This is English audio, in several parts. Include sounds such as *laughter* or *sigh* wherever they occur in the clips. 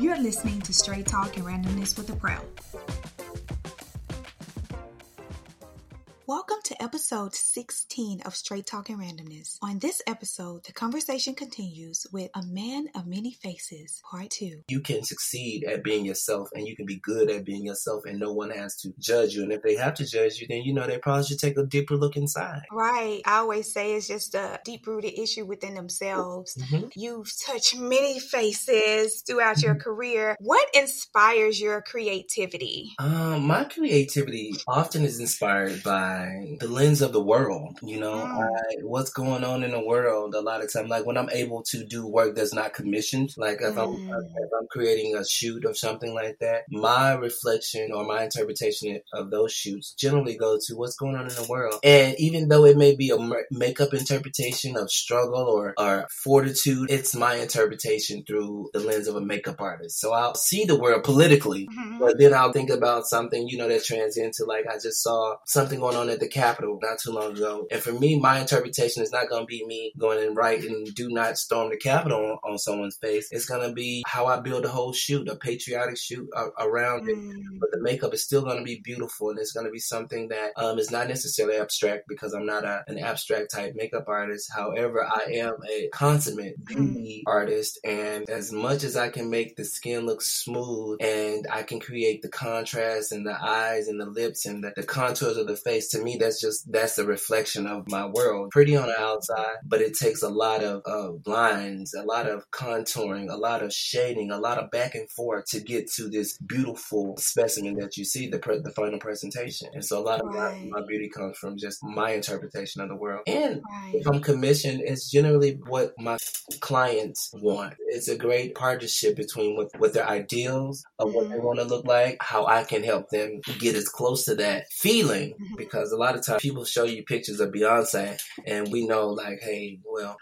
You're listening to Straight Talk and Randomness with the Pro. To episode 16 of Straight Talk and Randomness. On this episode, the conversation continues with A Man of Many Faces, Part 2. You can succeed at being yourself and you can be good at being yourself, and no one has to judge you. And if they have to judge you, then you know they probably should take a deeper look inside. Right. I always say it's just a deep rooted issue within themselves. Mhm. You've touched many faces throughout your career. What inspires your creativity? Um, my creativity often is inspired by the lens of the world. You know, Mm. I, what's going on in the world. A lot of time, like when I'm able to do work that's not commissioned, like if I'm Mm. if I'm creating a shoot or something like that, my reflection or my interpretation of those shoots generally go to what's going on in the world. And even though it may be a makeup interpretation of struggle or or fortitude, it's my interpretation through the lens of a makeup artist. So I'll see the world politically Mhm. but then I'll think about something, you know, that trans into like I just saw something going on at the Capitol not too long ago. And for me, my interpretation is not going to be me going and writing do not storm the Capitol on, on someone's face. It's going to be how I build a whole shoot, a patriotic shoot a- around it. Mm. But the makeup is still going to be beautiful and it's going to be something that um, is not necessarily abstract because I'm not a, an abstract type makeup artist. However, I am a consummate beauty artist. And as much as I can make the skin look smooth and I can create the contrast and the eyes and the lips and the, the contours of the face, to me, that's just, that's a reflection of my world. Pretty on the outside, but it takes a lot of uh, lines, a lot of contouring, a lot of shading, a lot of back and forth to get to this beautiful specimen that you see, the, pre- the final presentation. And so a lot of Right. my, my beauty comes from just my interpretation of the world. And Right. if I'm commissioned, it's generally what my clients want. It's a great partnership between what, what their ideals of what they Mhm. want to look like, how I can help them get as close to that feeling. Mhm. Because a lot of people show you pictures of Beyonce and we know like, hey, well,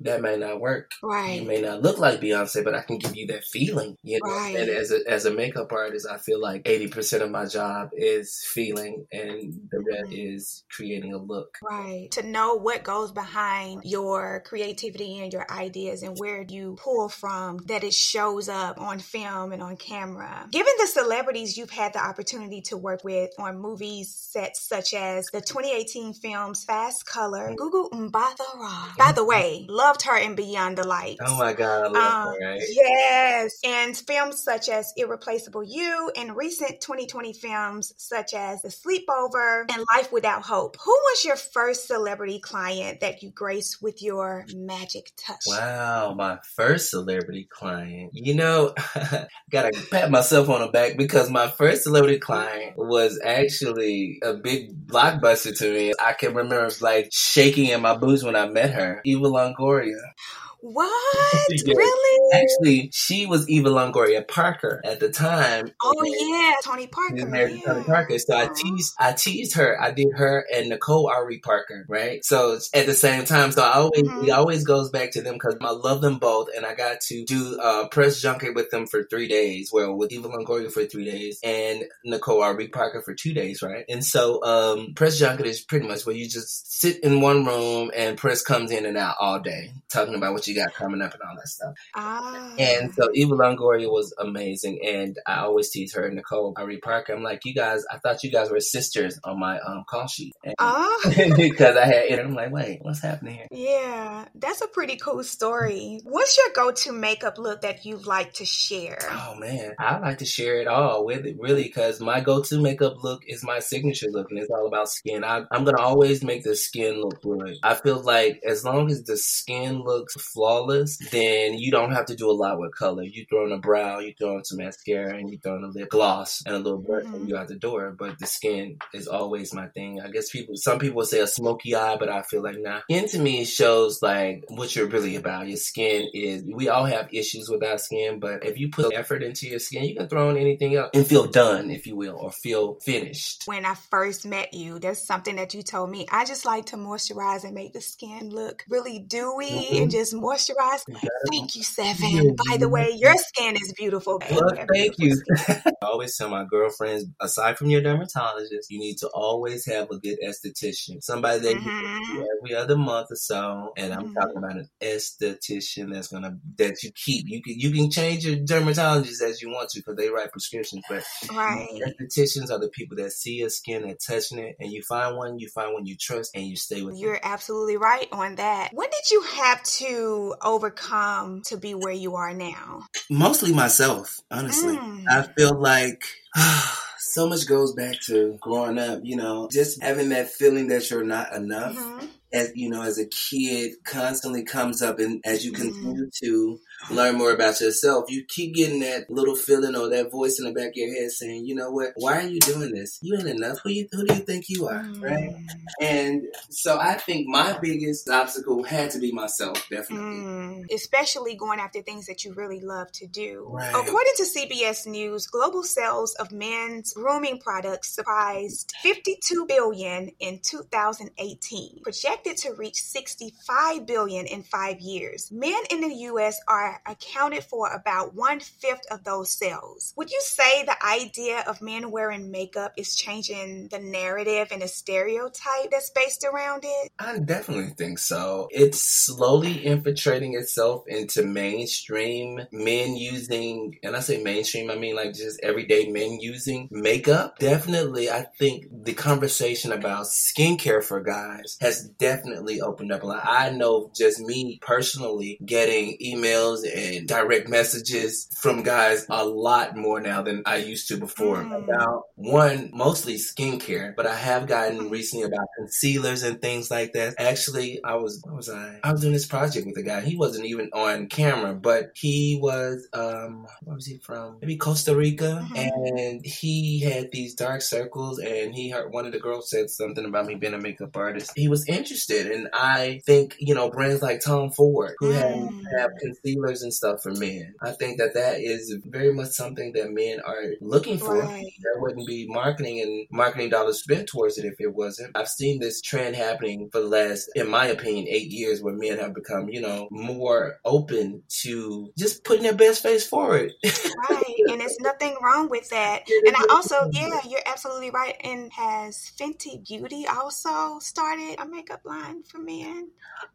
that may not work. Right. You may not look like Beyonce, but I can give you that feeling. You know? Right. And as a, as a makeup artist, I feel like 80% of my job is feeling and the rest Mhm. is creating a look. Right. To know what goes behind your creativity and your ideas and where you pull from, that it shows up on film and on camera. Given the celebrities you've had the opportunity to work with on movies sets such as the 2018 films Fast Color, Gugu Mbatha-Raw. By the way, loved her in Beyond the Light. Oh my God, I love Um, her, right? Yes, and films such as Irreplaceable You and recent 2020 films such as The Sleepover and Life Without Hope. Who was your first celebrity client that you graced with your magic touch? Wow, my first celebrity client. You know, *laughs* gotta pat myself on the back because my first celebrity client was actually a big blockbuster to me. I can remember like shaking in my boots when I met her, Eva Longoria. Victoria what? Really? Actually, she was Eva Longoria Parker at the time. Oh yeah, Tony Parker. Married yeah. Tony Parker. So I teased, I teased her. I did her and Nicole Ari Parker, right? So at the same time, so I always, Mhm. it always goes back to them because I love them both, and I got to do a press junket with them for three days. Well, with Eva Longoria for three days and Nicole Ari Parker for two days, right? And so, um, press junket is pretty much where you just sit in one room and press comes in and out all day, talking about what you got coming up and all that stuff. Ah. And so Eva Longoria was amazing, and I always tease her, Nicole Ari Parker. I'm like, you guys, I thought you guys were sisters on my um call sheet, and Ah. *laughs* because I had, it, and I'm like, wait, what's happening here? Yeah, that's a pretty cool story. What's your go-to makeup look that you like to share? Oh man, I like to share it all with it, really, because my go-to makeup look is my signature look, and it's all about skin. I, I'm gonna always make the skin look good. I feel like as long as the skin looks flawless, then you don't have to do a lot with color. You throw in a brow, you throw in some mascara, and you throw in a lip gloss and a little brush, mm-hmm. and you out the door. But the skin is always my thing. I guess people, some people say a smoky eye, but I feel like nah. Skin to me shows like what you're really about. Your skin is. We all have issues with our skin, but if you put effort into your skin, you can throw in anything else and feel done, if you will, or feel finished. When I first met you, there's something that you told me. I just like to moisturize and make the skin look really dewy mm-hmm. and just moisturize. Thank you, Seven. By the way, your skin is beautiful. Well, thank you. *laughs* I always tell my girlfriends, aside from your dermatologist, you need to always have a good esthetician. Somebody that mm-hmm. you every other month or so. And I'm mm-hmm. talking about an esthetician that's gonna that you keep. You can you can change your dermatologist as you want to because they write prescriptions, but right. estheticians are the people that see your skin and touching it, and you find one, you find one you trust, and you stay with. You're them. absolutely right on that. What did you have to overcome to be where you are now? Mostly myself, honestly. Mm. I feel like. *sighs* so much goes back to growing up, you know, just having that feeling that you're not enough. Mm-hmm as you know, as a kid, constantly comes up, and as you mm-hmm. continue mm-hmm. to learn more about yourself, you keep getting that little feeling or that voice in the back of your head saying, "You know what? Why are you doing this? You ain't enough. Who you who do you think you are?" Mm-hmm. Right? And so I think my biggest obstacle had to be myself, definitely, mm, especially going after things that you really love to do. Right. According to CBS News, global sales of men's grooming products surprised 52 billion in 2018. Projected to reach 65 billion in five years. Men in the US are accounted for about one fifth of those sales. Would you say the idea of men wearing makeup is changing the narrative and the stereotype that's based around it? I definitely think so. It's slowly infiltrating itself into mainstream men using, and I say mainstream, I mean like just everyday men using makeup. Definitely, I think the conversation about skincare for guys has definitely definitely opened up a lot. I know just me personally getting emails and direct messages from guys a lot more now than I used to before mm. about one, mostly skincare, but I have gotten recently about concealers and things like that. Actually, I was, was I? I was doing this project with a guy. He wasn't even on camera, but he was, um, where was he from? Maybe Costa Rica. Mm-hmm. And he had these dark circles and he heard one of the girls said something about me being a makeup artist. He was interested interested. And I think, you know, brands like Tom Ford who have, mm. have concealers and stuff for men. I think that that is very much something that men are looking for. Right. There wouldn't be marketing and marketing dollars spent towards it if it wasn't. I've seen this trend happening for the last, in my opinion, eight years where men have become, you know, more open to just putting their best face forward. right. And there's *laughs* nothing wrong with that. And I also, yeah, you're absolutely right. And has Fenty Beauty also started a makeup line for men?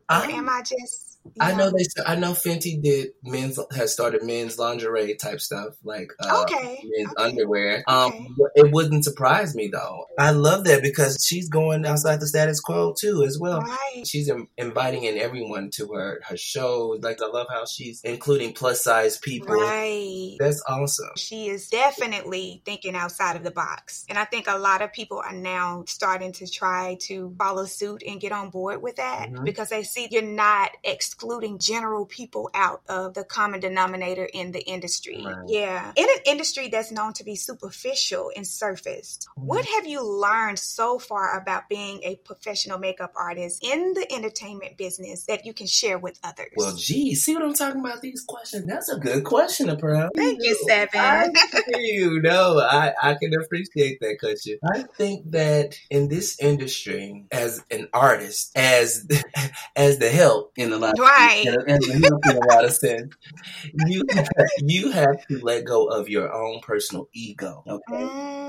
Or I, am I just I know they. I know Fenty did men's has started men's lingerie type stuff like uh, okay men's okay. underwear. Um, okay. it wouldn't surprise me though. I love that because she's going outside the status quo too as well. Right. She's Im- inviting in everyone to her her show. Like I love how she's including plus size people. Right. That's awesome. She is definitely thinking outside of the box, and I think a lot of people are now starting to try to follow suit and get on board with that mm-hmm. because they see you're not. Ex- excluding general people out of the common denominator in the industry. Right. Yeah. In an industry that's known to be superficial and surfaced, mm-hmm. what have you learned so far about being a professional makeup artist in the entertainment business that you can share with others? Well, geez, see what I'm talking about? These questions. That's a good question, Apparel. Thank you, Seven. you know, I, I can appreciate that question. I think that in this industry, as an artist, as *laughs* as the help in a lot right. And, and a lot of sense. You you have to let go of your own personal ego. Okay. Mm.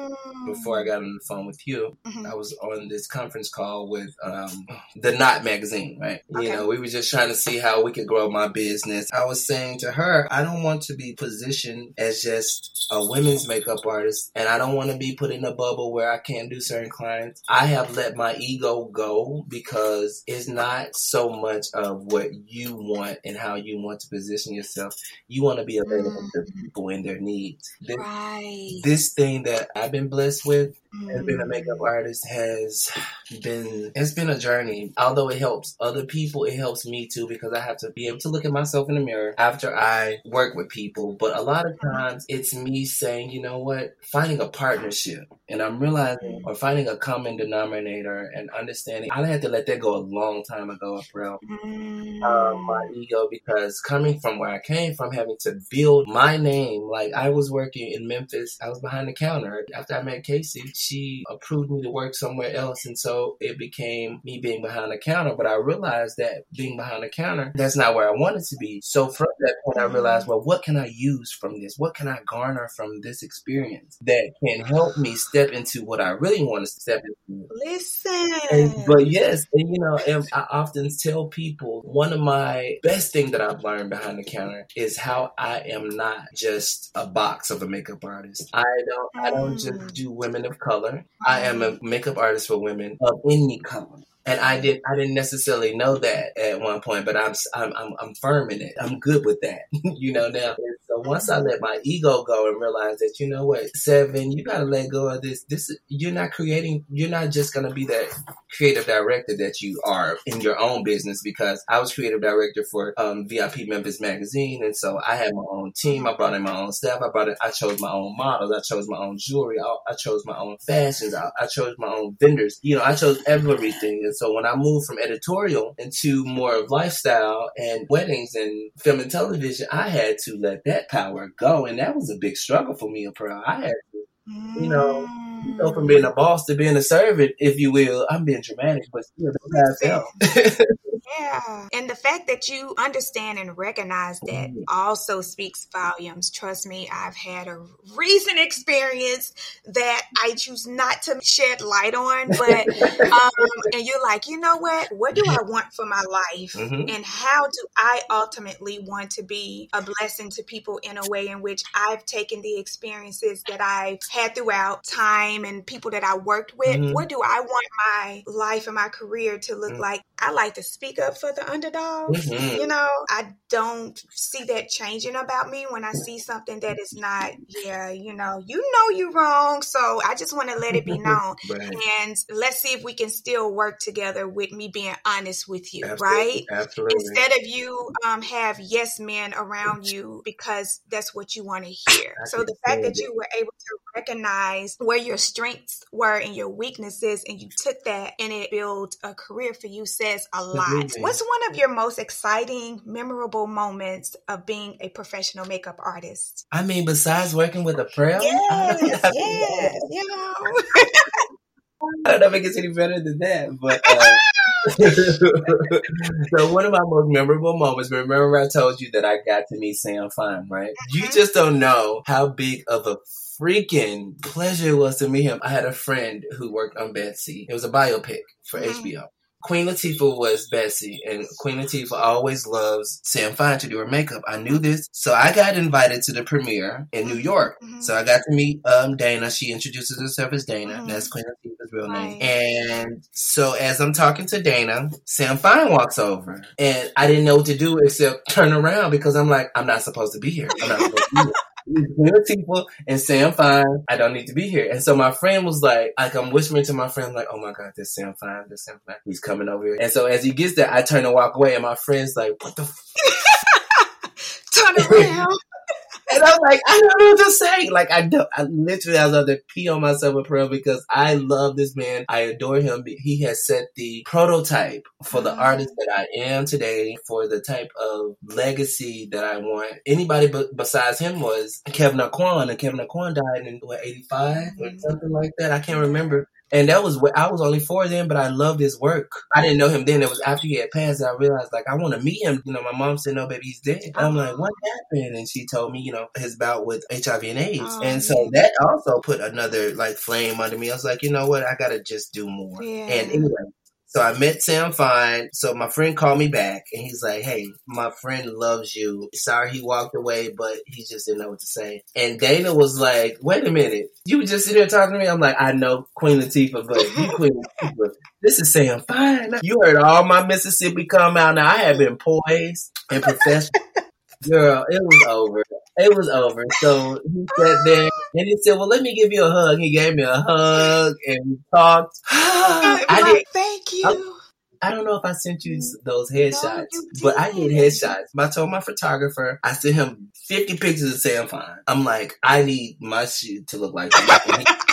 Before I got on the phone with you, mm-hmm. I was on this conference call with um, the Knot magazine. Right. Okay. You know, we were just trying to see how we could grow my business. I was saying to her, I don't want to be positioned as just a women's makeup artist, and I don't want to be put in a bubble where I can't do certain clients. I have let my ego go because it's not so much of what you want and how you want to position yourself. You want to be available mm. to people in their needs. This, right. this thing that I've been blessed with mm. and being a makeup mm. artist has been it's been a journey. Although it helps other people, it helps me too because I have to be able to look at myself in the mirror after I work with people. But a lot of mm-hmm. times it's me saying, you know what, finding a partnership. And I'm realizing or finding a common denominator and understanding I had to let that go a long time ago, bro. Mm. Um, my ego because coming from where I came from, having to build my name, like I was working in Memphis, I was behind the counter. After I met Casey, she approved me to work somewhere else. And so it became me being behind the counter. But I realized that being behind the counter, that's not where I wanted to be. So from that point, I realized, well, what can I use from this? What can I garner from this experience that can help me step into what I really want to step into? Listen. And, but yes, and you know, and I often tell people one of my best things that I've learned behind the counter is how I am not just a box of a makeup artist. I don't I don't just mm. do women of color. I am a makeup artist for women of any color and I did I didn't necessarily know that at one point, but I'm I'm I'm, I'm firm in it. I'm good with that, *laughs* you know. Now, and so once I let my ego go and realize that you know what, seven, you gotta let go of this. This you're not creating. You're not just gonna be that creative director that you are in your own business. Because I was creative director for um, VIP Memphis magazine, and so I had my own team. I brought in my own staff. I brought in. I chose my own models. I chose my own jewelry. I, I chose my own fashions. I, I chose my own vendors. You know, I chose everything. And so when I moved from editorial into more of lifestyle and weddings and film and television, I had to let that power go. And that was a big struggle for me, Pearl. I had you know, mm. You know, from being a boss to being a servant, if you will. I'm being dramatic, but still, that's how *laughs* Yeah. And the fact that you understand and recognize that mm-hmm. also speaks volumes. Trust me, I've had a recent experience that I choose not to shed light on, but, *laughs* um, and you're like, you know what? What do I *laughs* want for my life? Mm-hmm. And how do I ultimately want to be a blessing to people in a way in which I've taken the experiences that I've had throughout time and people that I worked with? Mm-hmm. What do I want my life and my career to look mm-hmm. like? I like to speak up for the underdog. Mm-hmm. You know, I don't see that changing about me when I see something that is not, yeah, you know, you know you're wrong. So I just want to let it be *laughs* known. right. And let's see if we can still work together with me being honest with you, Absolutely. right? Absolutely. Instead of you um, have yes men around you because that's what you want to hear. so the fact that you were able to recognize where your strengths were and your weaknesses and you took that and it built a career for you says a lot. What's one of your most exciting, memorable moments of being a professional makeup artist? I mean, besides working with a prayer, *laughs* yes, yes, *laughs* you *laughs* know. *laughs* I don't know if it gets any better than that, but. Uh, *laughs* so one of my most memorable moments. Remember, I told you that I got to meet Sam Fine, right? Mm-hmm. You just don't know how big of a freaking pleasure it was to meet him. I had a friend who worked on Bessie. It was a biopic for mm-hmm. HBO. Queen Latifah was Bessie, and Queen Latifah always loves Sam Fine to do her makeup. I knew this, so I got invited to the premiere in New York. Mm-hmm. So I got to meet um, Dana. She introduces herself as Dana. Mm-hmm. That's Queen Latifah's real name. And so as I'm talking to Dana, Sam Fine walks over, and I didn't know what to do except turn around because I'm like, I'm not supposed to be here. I'm not supposed to be here. *laughs* Queen Latifah and Sam Fine. I don't need to be here. And so my friend was like, like I'm whispering to my friend, like, oh my God, this Sam Fine, this Sam Fine. He's coming over here. And so as he gets there, I turn and walk away and my friend's like, what the f-? *laughs* Turn around. And I'm like, I don't know what to say. Like, I don't, I literally, I love to pee on myself with Pearl because I love this man. I adore him. He has set the prototype for the mm-hmm. artist that I am today, for the type of legacy that I want. Anybody but besides him was Kevyn Aucoin, and Kevyn Aucoin died in what, 85 or mm-hmm. something like that. I can't remember. And that was what I was only four then, but I loved his work. I didn't know him then. It was after he had passed that I realized like I want to meet him. You know, my mom said, "No, baby, he's dead." I'm like, "What happened?" And she told me, you know, his bout with HIV and AIDS. Oh, and so yeah. that also put another like flame under me. I was like, you know what? I gotta just do more. Yeah. And anyway, so I met Sam Fine. So my friend called me back and he's like, Hey, my friend loves you. Sorry he walked away, but he just didn't know what to say. And Dana was like, Wait a minute. You were just sitting there talking to me? I'm like, I know Queen Latifah, but you *laughs* Queen Latifah. This is Sam Fine. You heard all my Mississippi come out. Now I have been poised and professional. Girl, it was over. It was over. So he sat there and he said, Well, let me give you a hug. He gave me a hug and we talked. *gasps* I did. Thank you. I, I don't know if I sent you those headshots, no, but I need headshots. I told my photographer, I sent him 50 pictures of Sam Fine. I'm like, I need my shoot to look like *laughs*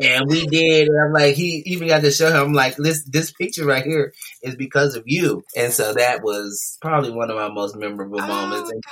and we did. And I'm like, he even got to show him, I'm like, this, this picture right here is because of you. And so that was probably one of my most memorable oh, moments. And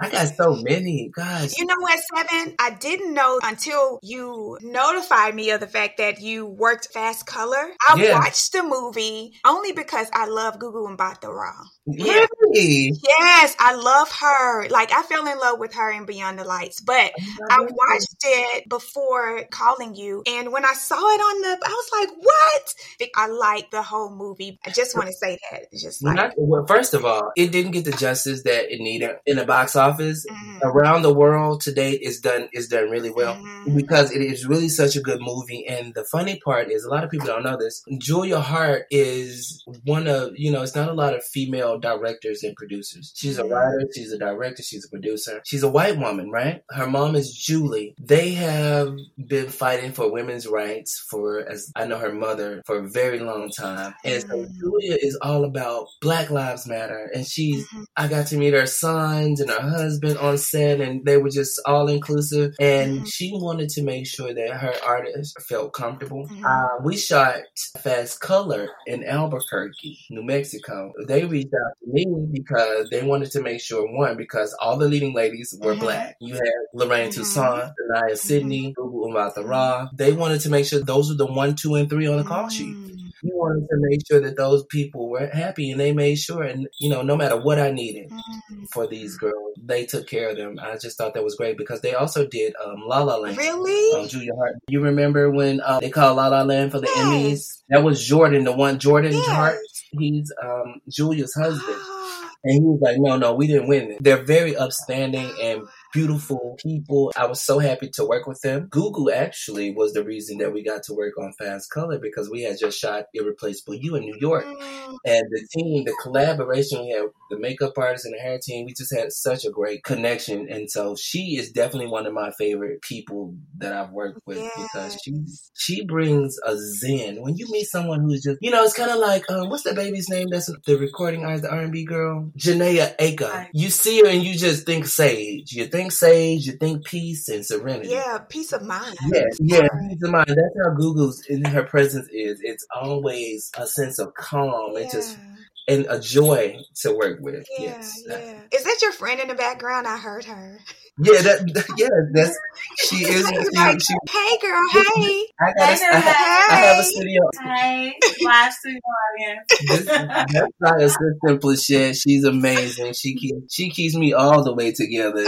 I got so many. Gosh. You know what, Seven? I didn't know until you notified me of the fact that you worked Fast Color. I yeah. watched the movie only because I love Gugu Mbatha Raw. Really? Yes, I love her. Like I fell in love with her in Beyond the Lights, but oh I watched it before calling you, and when I saw it on the, I was like, "What?" I like the whole movie. I just want to say that. It's just like, Not, well, first of all, it didn't get the justice that it needed in the box office. Mm-hmm. Around the world to date, is done is done really well mm-hmm. because it is really such a good movie. And the funny part is, a lot of people don't know this. Julia Hart is one of you know, it's not a lot of female female directors and producers. She's a mm-hmm. writer, she's a director, she's a producer. She's a white woman, right? Her mom is Julie. They have been fighting for women's rights for, as I know her mother, for a very long time. And so mm-hmm. Julia is all about Black Lives Matter. And she's, mm-hmm. I got to meet her sons and her husband on set, and they were just all inclusive. And she wanted to make sure that her artists felt comfortable. Uh, we shot Fast Color in Albuquerque, New Mexico. They reached out to me because they wanted to make sure one because all the leading ladies were mm-hmm. black. You had Lorraine mm-hmm. Toussaint, Saniyya mm-hmm. Sidney, Gugu Mbatha Raw. They wanted to make sure those were the one, two, and three on the call sheet. Mm-hmm. You wanted to make sure that those people were happy, and they made sure. And you know, no matter what I needed mm-hmm. for these girls, they took care of them. I just thought that was great because they also did um, La La Land. Really? Um, Julia Hart. You remember when um, they called La La Land for the yes. Emmys? That was Jordan, the one Jordan yes. Hart he's um, Julia's husband. *gasps* And he was like, no, no, we didn't win it. They're very upstanding and beautiful people. I was so happy to work with them. Gugu actually was the reason that we got to work on Fast Color because we had just shot Irreplaceable You in New York. Mm. And the team, the collaboration we had, the makeup artist and the hair team, we just had such a great connection. And so she is definitely one of my favorite people that I've worked with yes. because she she brings a zen. When you meet someone who's just, you know, it's kind of like, um, what's the baby's name? That's the recording artist, the R&B girl, Jhené Aiko. You see her and you just think Sage. You think think sage, you think peace and serenity. Yeah, peace of mind. Yeah, yeah, peace of mind. That's how Gugu's in her presence is. It's always a sense of calm. Yeah. It's just and a joy to work with. Yeah, yes. yeah. Is that your friend in the background? I heard her. Yeah, that yeah, that's *laughs* she is. She, like, she, hey, girl, hey. I, got hey, a, I, hey. I have a studio. Hey, live studio audience. that's my assistant, Plachette. She's amazing. She keeps she keeps me all the way together.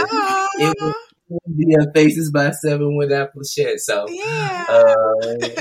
It was, via Faces by Seven with Apple Shit. So, yeah. Uh,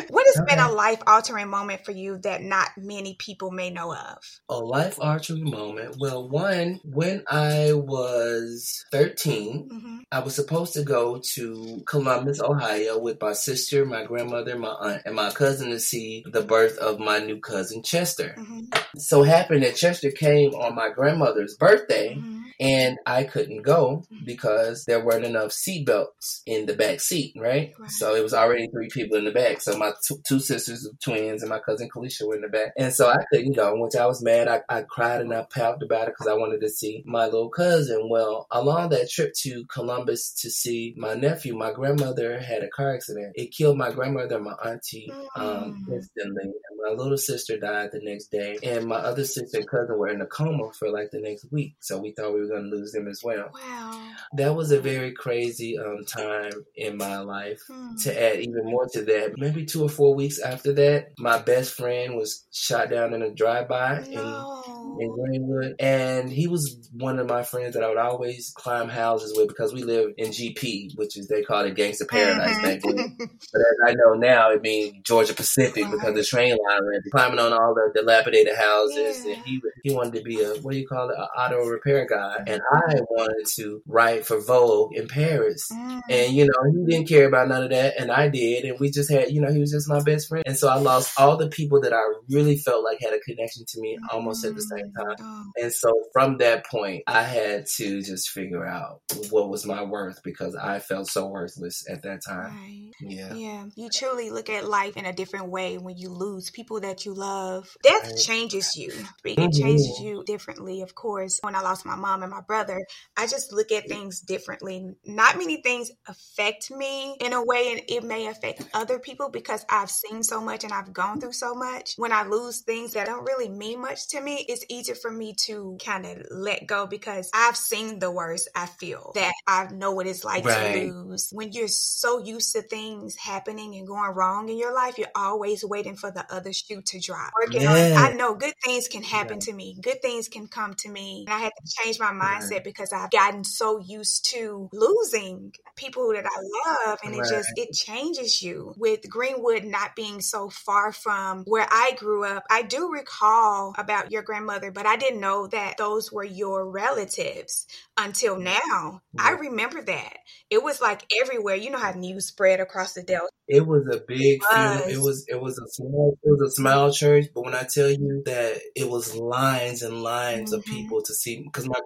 *laughs* what has been a life altering moment for you that not many people may know of? A life altering moment. Well, one, when I was 13, mm-hmm. I was supposed to go to Columbus, Ohio with my sister, my grandmother, my aunt, and my cousin to see the birth of my new cousin, Chester. Mm-hmm. So happened that Chester came on my grandmother's birthday. Mm-hmm and I couldn't go because there weren't enough seat belts in the back seat, right? right? So it was already three people in the back. So my t- two sisters, twins, and my cousin Kalisha were in the back, and so I couldn't go, which I was mad. I, I cried and I pouted about it because I wanted to see my little cousin. Well, along that trip to Columbus to see my nephew, my grandmother had a car accident. It killed my grandmother and my auntie um, mm. instantly, and my little sister died the next day, and my other sister and cousin were in a coma for like the next week. So we thought we were going to lose them as well. Wow. That was a very crazy um, time in my life. Hmm. To add even more to that, maybe two or four weeks after that, my best friend was shot down in a drive-by no. in, in Greenwood. And he was one of my friends that I would always climb houses with because we lived in GP, which is, they call it Gangster Paradise back then. *laughs* but as I know now, it means Georgia Pacific because the train line ran climbing on all the dilapidated houses. Yeah. And he, he wanted to be a, what do you call it, an auto repair guy and I wanted to write for Vogue in Paris. Mm. And, you know, he didn't care about none of that, and I did. And we just had, you know, he was just my best friend. And so I lost all the people that I really felt like had a connection to me almost at the same time. Oh. And so from that point, I had to just figure out what was my worth because I felt so worthless at that time. Right. Yeah. Yeah. You truly look at life in a different way when you lose people that you love. Death right. changes you. It mm-hmm. changes you differently, of course. When I lost my mom and my brother, I just look at things differently. Not many things affect me in a way, and it may affect other people because I've seen so much and I've gone through so much. When I lose things that don't really mean much to me, it's easier for me to kind of let go because I've seen the worst. I feel that I know what it's like right. to lose. When you're so used to things happening and going wrong in your life, you're always waiting for the other shoe to drop. Working yeah. on, I know good things can happen yeah. to me. Good things can come to me. And I had to change my mindset right. because I've gotten so used to losing people that I love. And right. it just, it changes you. With Greenwood not being so far from where I grew up, I do recall about your grandmother, but I didn't know that those were your relatives until now. I remember that. It was like everywhere. You know how news spread across the Delta. It was a big it was. It was it was a small it was a small church, but when I tell you that it was lines and lines mm-hmm. of people to see because my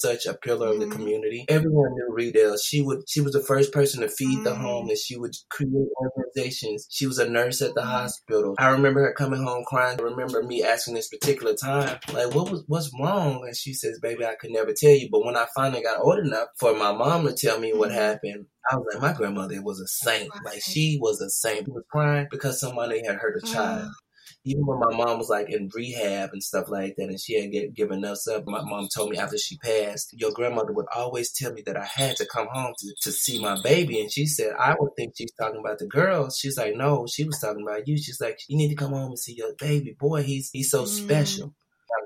grandma such a pillar of the mm-hmm. community. Everyone knew Redale. She would she was the first person to feed mm-hmm. the homeless. She would create organizations. She was a nurse at the hospital. I remember her coming home crying. I remember me asking this particular time, like, what was what's wrong? And she says, Baby, I could never tell you. But when I finally got old enough for my mom to tell me what mm-hmm. happened, I was like, my grandmother was a saint. Like she was a saint. She was crying because somebody had hurt a child even when my mom was like in rehab and stuff like that, and she had get, given us up, my mom told me after she passed, your grandmother would always tell me that I had to come home to, to see my baby. And she said, I would think she's talking about the girls. She's like, no, she was talking about you. She's like, you need to come home and see your baby. Boy, he's he's so mm. special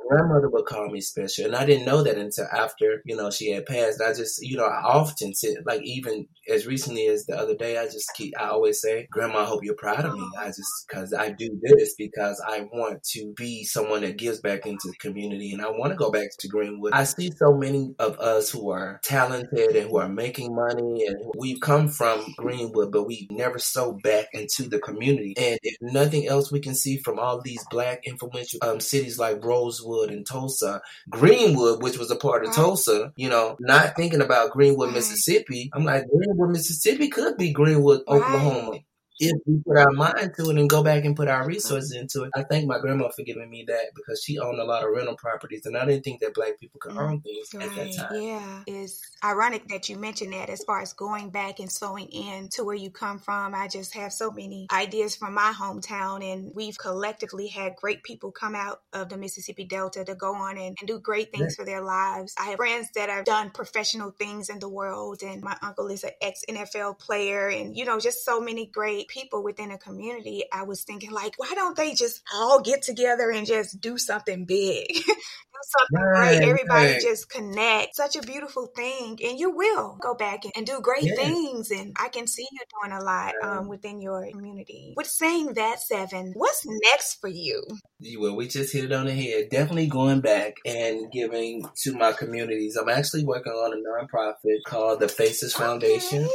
grandmother would call me special. And I didn't know that until after, you know, she had passed. I just, you know, I often sit, like even as recently as the other day, I just keep, I always say, Grandma, I hope you're proud of me. I just, cause I do this because I want to be someone that gives back into the community and I want to go back to Greenwood. I see so many of us who are talented and who are making money and we've come from Greenwood, but we never sow back into the community. And if nothing else we can see from all these black influential um, cities like Rosewood, and Tulsa. Greenwood, which was a part of uh-huh. Tulsa, you know, not thinking about Greenwood, uh-huh. Mississippi. I'm like, Greenwood, Mississippi could be Greenwood, Oklahoma if we put our mind to it and go back and put our resources into it. I thank my grandma for giving me that because she owned a lot of rental properties and I didn't think that black people could own things right. at that time. Yeah. It's ironic that you mentioned that as far as going back and sewing in to where you come from. I just have so many ideas from my hometown and we've collectively had great people come out of the Mississippi Delta to go on and, and do great things yeah. for their lives. I have friends that have done professional things in the world and my uncle is an ex NFL player and you know just so many great people within a community, I was thinking like, why don't they just all get together and just do something big? *laughs* do something right, great. Everybody right. just connect. Such a beautiful thing. And you will go back and, do great yeah. things. And I can see you doing a lot um, within your community. With saying that, Seven, what's next for you? Well, we just hit it on the head. Definitely going back and giving to my communities. I'm actually working on a nonprofit called the Faces okay.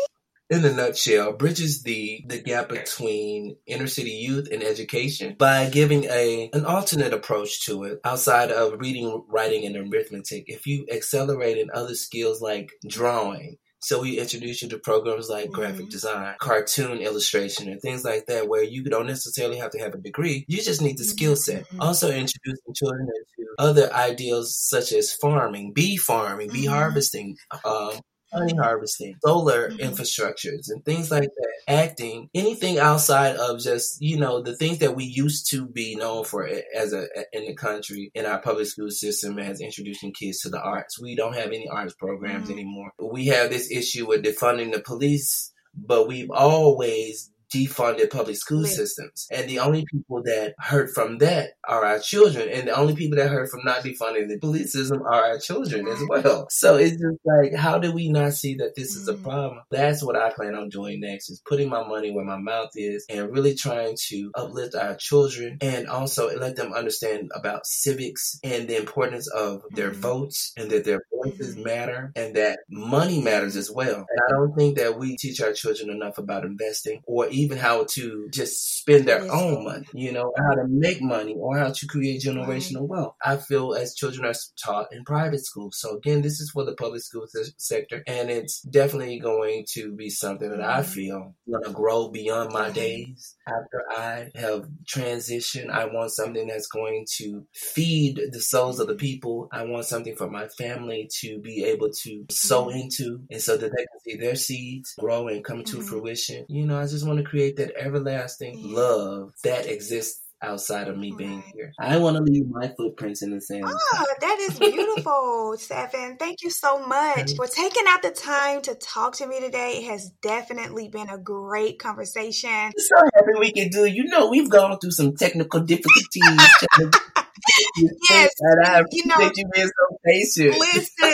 In a nutshell, bridges the the gap between inner city youth and education by giving a an alternate approach to it outside of reading, writing, and arithmetic. If you accelerate in other skills like drawing, so we introduce you to programs like mm-hmm. graphic design, cartoon illustration, and things like that, where you don't necessarily have to have a degree. You just need the mm-hmm. skill set. Mm-hmm. Also introducing children to other ideals such as farming, bee farming, bee mm-hmm. harvesting, um, honey harvesting, solar mm-hmm. infrastructures, and things like that. Acting, anything outside of just you know the things that we used to be known for as a in the country in our public school system as introducing kids to the arts. We don't have any arts programs mm-hmm. anymore. We have this issue with defunding the police, but we've always defunded public school systems. And the only people that hurt from that are our children. And the only people that hurt from not defunding the police system are our children as well. So it's just like, how do we not see that this is a mm. problem? That's what I plan on doing next is putting my money where my mouth is and really trying to uplift our children and also let them understand about civics and the importance of their mm-hmm. votes and that their voices mm-hmm. matter and that money matters as well. And I don't think that we teach our children enough about investing or even even how to just spend their own money, you know, how to make money or how to create generational right. wealth. I feel as children are taught in private schools. So again, this is for the public school sector and it's definitely going to be something that I mm-hmm. feel going to grow beyond my days after I have transitioned. I want something that's going to feed the souls of the people. I want something for my family to be able to sow mm-hmm. into and so that they can see their seeds grow and come to mm-hmm. fruition. You know, I just want to create that everlasting love that exists outside of me being here. I want to leave my footprints in the sand. Oh, that is beautiful, Seven. Thank you so much for taking out the time to talk to me today. It has definitely been a great conversation. So happy we can do. You know, we've gone through some technical difficulties. *laughs* yes, and I appreciate you, know, you being so patient. Listen,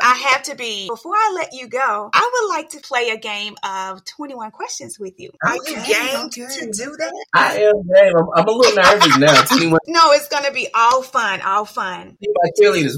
I have to be. Before I let you go, I would like to play a game of 21 questions with you. Are okay, you game okay. to do that? I am game. I'm, I'm a little nervous now. *laughs* 21. No, it's going to be all fun, all fun. My cheerleaders.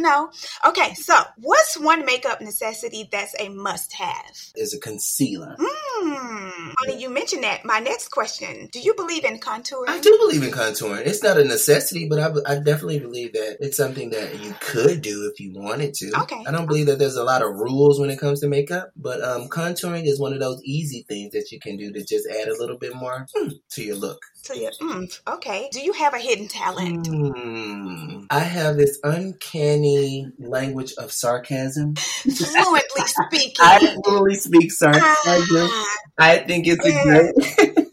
You know? Okay, so what's one makeup necessity that's a must have? Is a concealer. Hmm. Funny you mentioned that. My next question Do you believe in contouring? I do believe in contouring. It's not a necessity, but I, I definitely believe that it's something that you could do if you wanted to. Okay. I don't believe that there's a lot of rules when it comes to makeup, but um, contouring is one of those easy things that you can do to just add a little bit more mm, to your look. To your mm, okay. Do you have a hidden talent? Mm, I have this uncanny language of sarcasm. *laughs* Fluently speaking. I fluently speak sarcasm. Ah, I think it's a great. *laughs*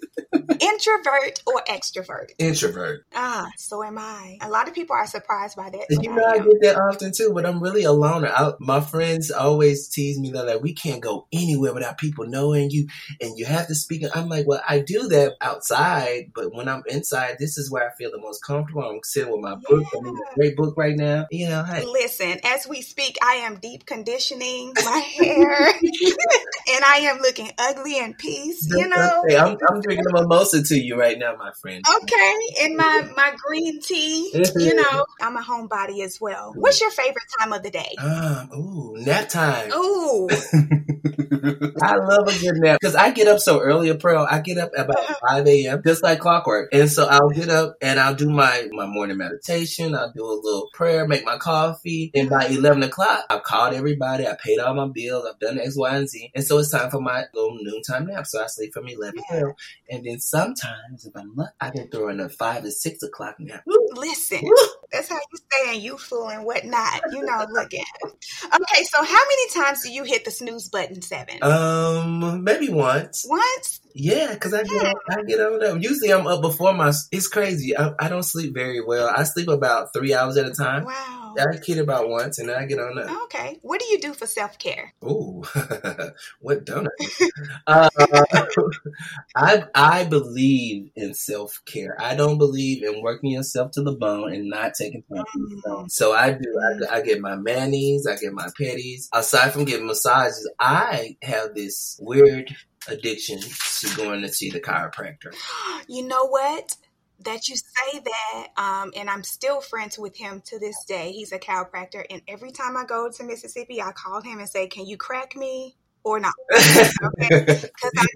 introvert or extrovert? Introvert. Ah, so am I. A lot of people are surprised by that. you know, I, I, get that often too, but I'm really a loner. I, my friends always tease me that like we can't go anywhere without people knowing you, and you have to speak. I'm like, well, I do that outside, but when I'm inside, this is where I feel the most comfortable. I'm sitting with my yeah. book. I'm reading a great book right now. You know, hey. listen. As we speak, I am deep conditioning my hair, *laughs* *laughs* and I am looking ugly in peace. You know, I'm, I'm drinking a mimosa to you right now, my friend. Okay, in my my green tea. you *laughs* know, I'm a homebody as well. What's your favorite time of the day? Um, ooh, nap time. Ooh. *laughs* I love a good nap because I get up so early, April. I get up about uh-huh. 5 a.m. just like clockwork. And so I'll get up and I'll do my, my morning meditation. I'll do a little prayer, make my coffee. And by 11 o'clock, I've called everybody. I paid all my bills. I've done X, Y, and Z. And so it's time for my little noontime nap. So I sleep from 11 yeah. And then sometimes, if I'm lucky, I can throw in a 5 to 6 o'clock nap. Listen, that's how you stay youthful and whatnot. You know, look at Okay, so how many times do you hit the snooze button, Seven? Um, maybe once. Once? Yeah, because I get I get on up. Usually I'm up before my. It's crazy. I, I don't sleep very well. I sleep about three hours at a time. Wow. I kid about once, and then I get on up. Okay. What do you do for self care? Ooh, *laughs* what don't I? uh, *laughs* I I believe in self care. I don't believe in working yourself to the bone and not taking time mm. So I do. I, I get my manis. I get my petties. Aside from getting massages, I have this weird addiction to going to see the chiropractor. *gasps* You know what? That you say that, um, and I'm still friends with him to this day. He's a chiropractor, and every time I go to Mississippi, I call him and say, "Can you crack me?" Or not. *laughs* Okay.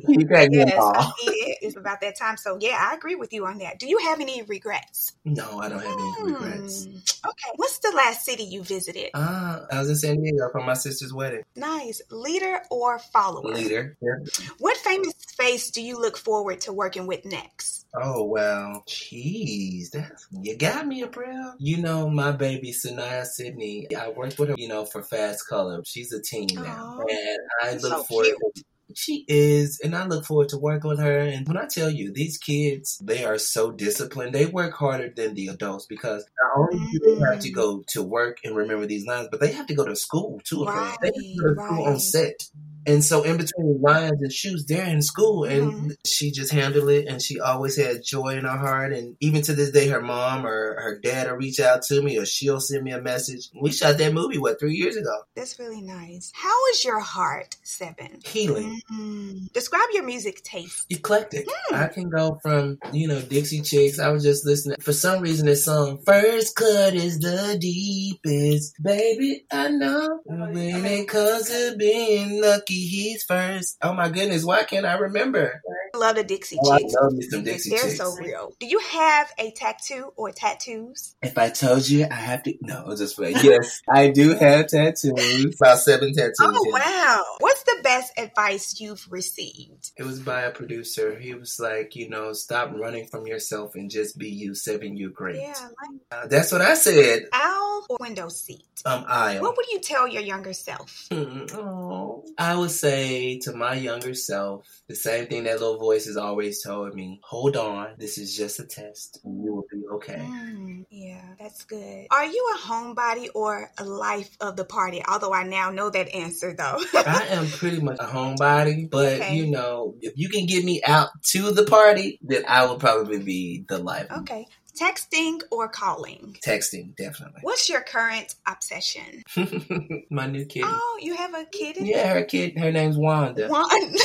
Because I, yes, I it. It's about that time. So yeah, I agree with you on that. Do you have any regrets? No, I don't have any mm. regrets. Okay. What's the last city you visited? Uh, I was in San Diego for my sister's wedding. Nice. Leader or follower? Leader. Yeah. What famous face do you look forward to working with next? Oh well, jeez, that's you got me, April. You know my baby Saniyya Sidney. I worked with her, you know, for Fast Color. She's a teen now, Aww, and I look so forward. Cute. She is, and I look forward to working with her. And when I tell you, these kids, they are so disciplined. They work harder than the adults because not only do they have to mm-hmm. go to work and remember these lines, but they have to go to school too. Right, they have to go to right. school on set. And so in between lines and shoes, they're in school and mm-hmm. she just handled it and she always had joy in her heart. And even to this day, her mom or her dad will reach out to me or she'll send me a message. We shot that movie, what, three years ago? That's really nice. How is your heart, Seven? Healing. Mm-hmm. Describe your music taste. Eclectic. Mm. I can go from, you know, Dixie Chicks. I was just listening. For some reason, this song, First Cut is the deepest. Baby, I know when it comes to being lucky Lucky he's first. Oh my goodness, why can't I remember? I love the Dixie Oh, I Chicks. love me some Dixie They're Chicks. so real. Do you have a tattoo or tattoos? If I told you, I have to. No, just wait. Yes, I do have tattoos. About seven tattoos. Oh yeah. wow! What's the best advice you've received? It was by a producer. He was like, you know, stop running from yourself and just be you. Seven, you great. Yeah, like Uh, that's what I said. aisle or window seat. Um, aisle. What would you tell your younger self? Hmm, oh. I would say to my younger self the same thing that little voice has always told me. Hold on, this is just a test, you will be okay. Mm, yeah, that's good. Are you a homebody or a life of the party? Although I now know that answer though. I am pretty much a homebody, but Okay. you know, if you can get me out to the party, then I will probably be the life. okay. Texting or calling? Texting, definitely. What's your current obsession? *laughs* my new kid. Oh, you have a kid? Yeah, her kid, her name's Wanda. One. *laughs*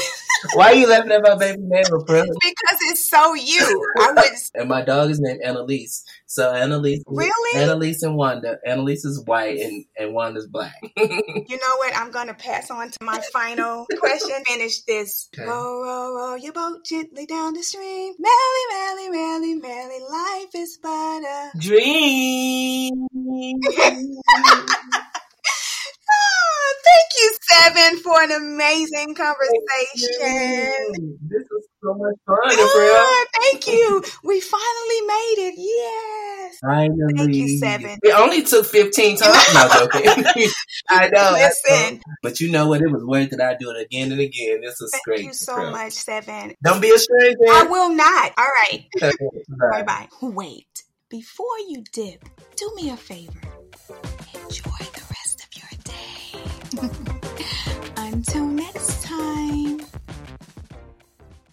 Why are you laughing at my baby name, bro? because it's so you. I would *laughs* And my dog is named Annalise. So Annalise, Really? Annalise and Wanda. Annalise is white and, and Wanda's black. *laughs* You know what? I'm going to pass on to my final question. Finish this. Okay. Row, row, row your boat gently down the stream. Merrily, merrily, merrily, merrily, life is but a. Dream. *laughs* Thank you, Seven, for an amazing conversation. This was so much fun, April. Oh, thank you. We finally made it. Yes. Finally. Thank you, Seven. It only took 15 *laughs* times. No, joking. *laughs* I know. Listen. know. But you know what? It was worth it. I do it again and again. This is Thank great. Thank you so April. much, Seven. Don't be a stranger. I will not. All right. Bye. Bye bye. Wait. Before you dip, do me a favor. Enjoy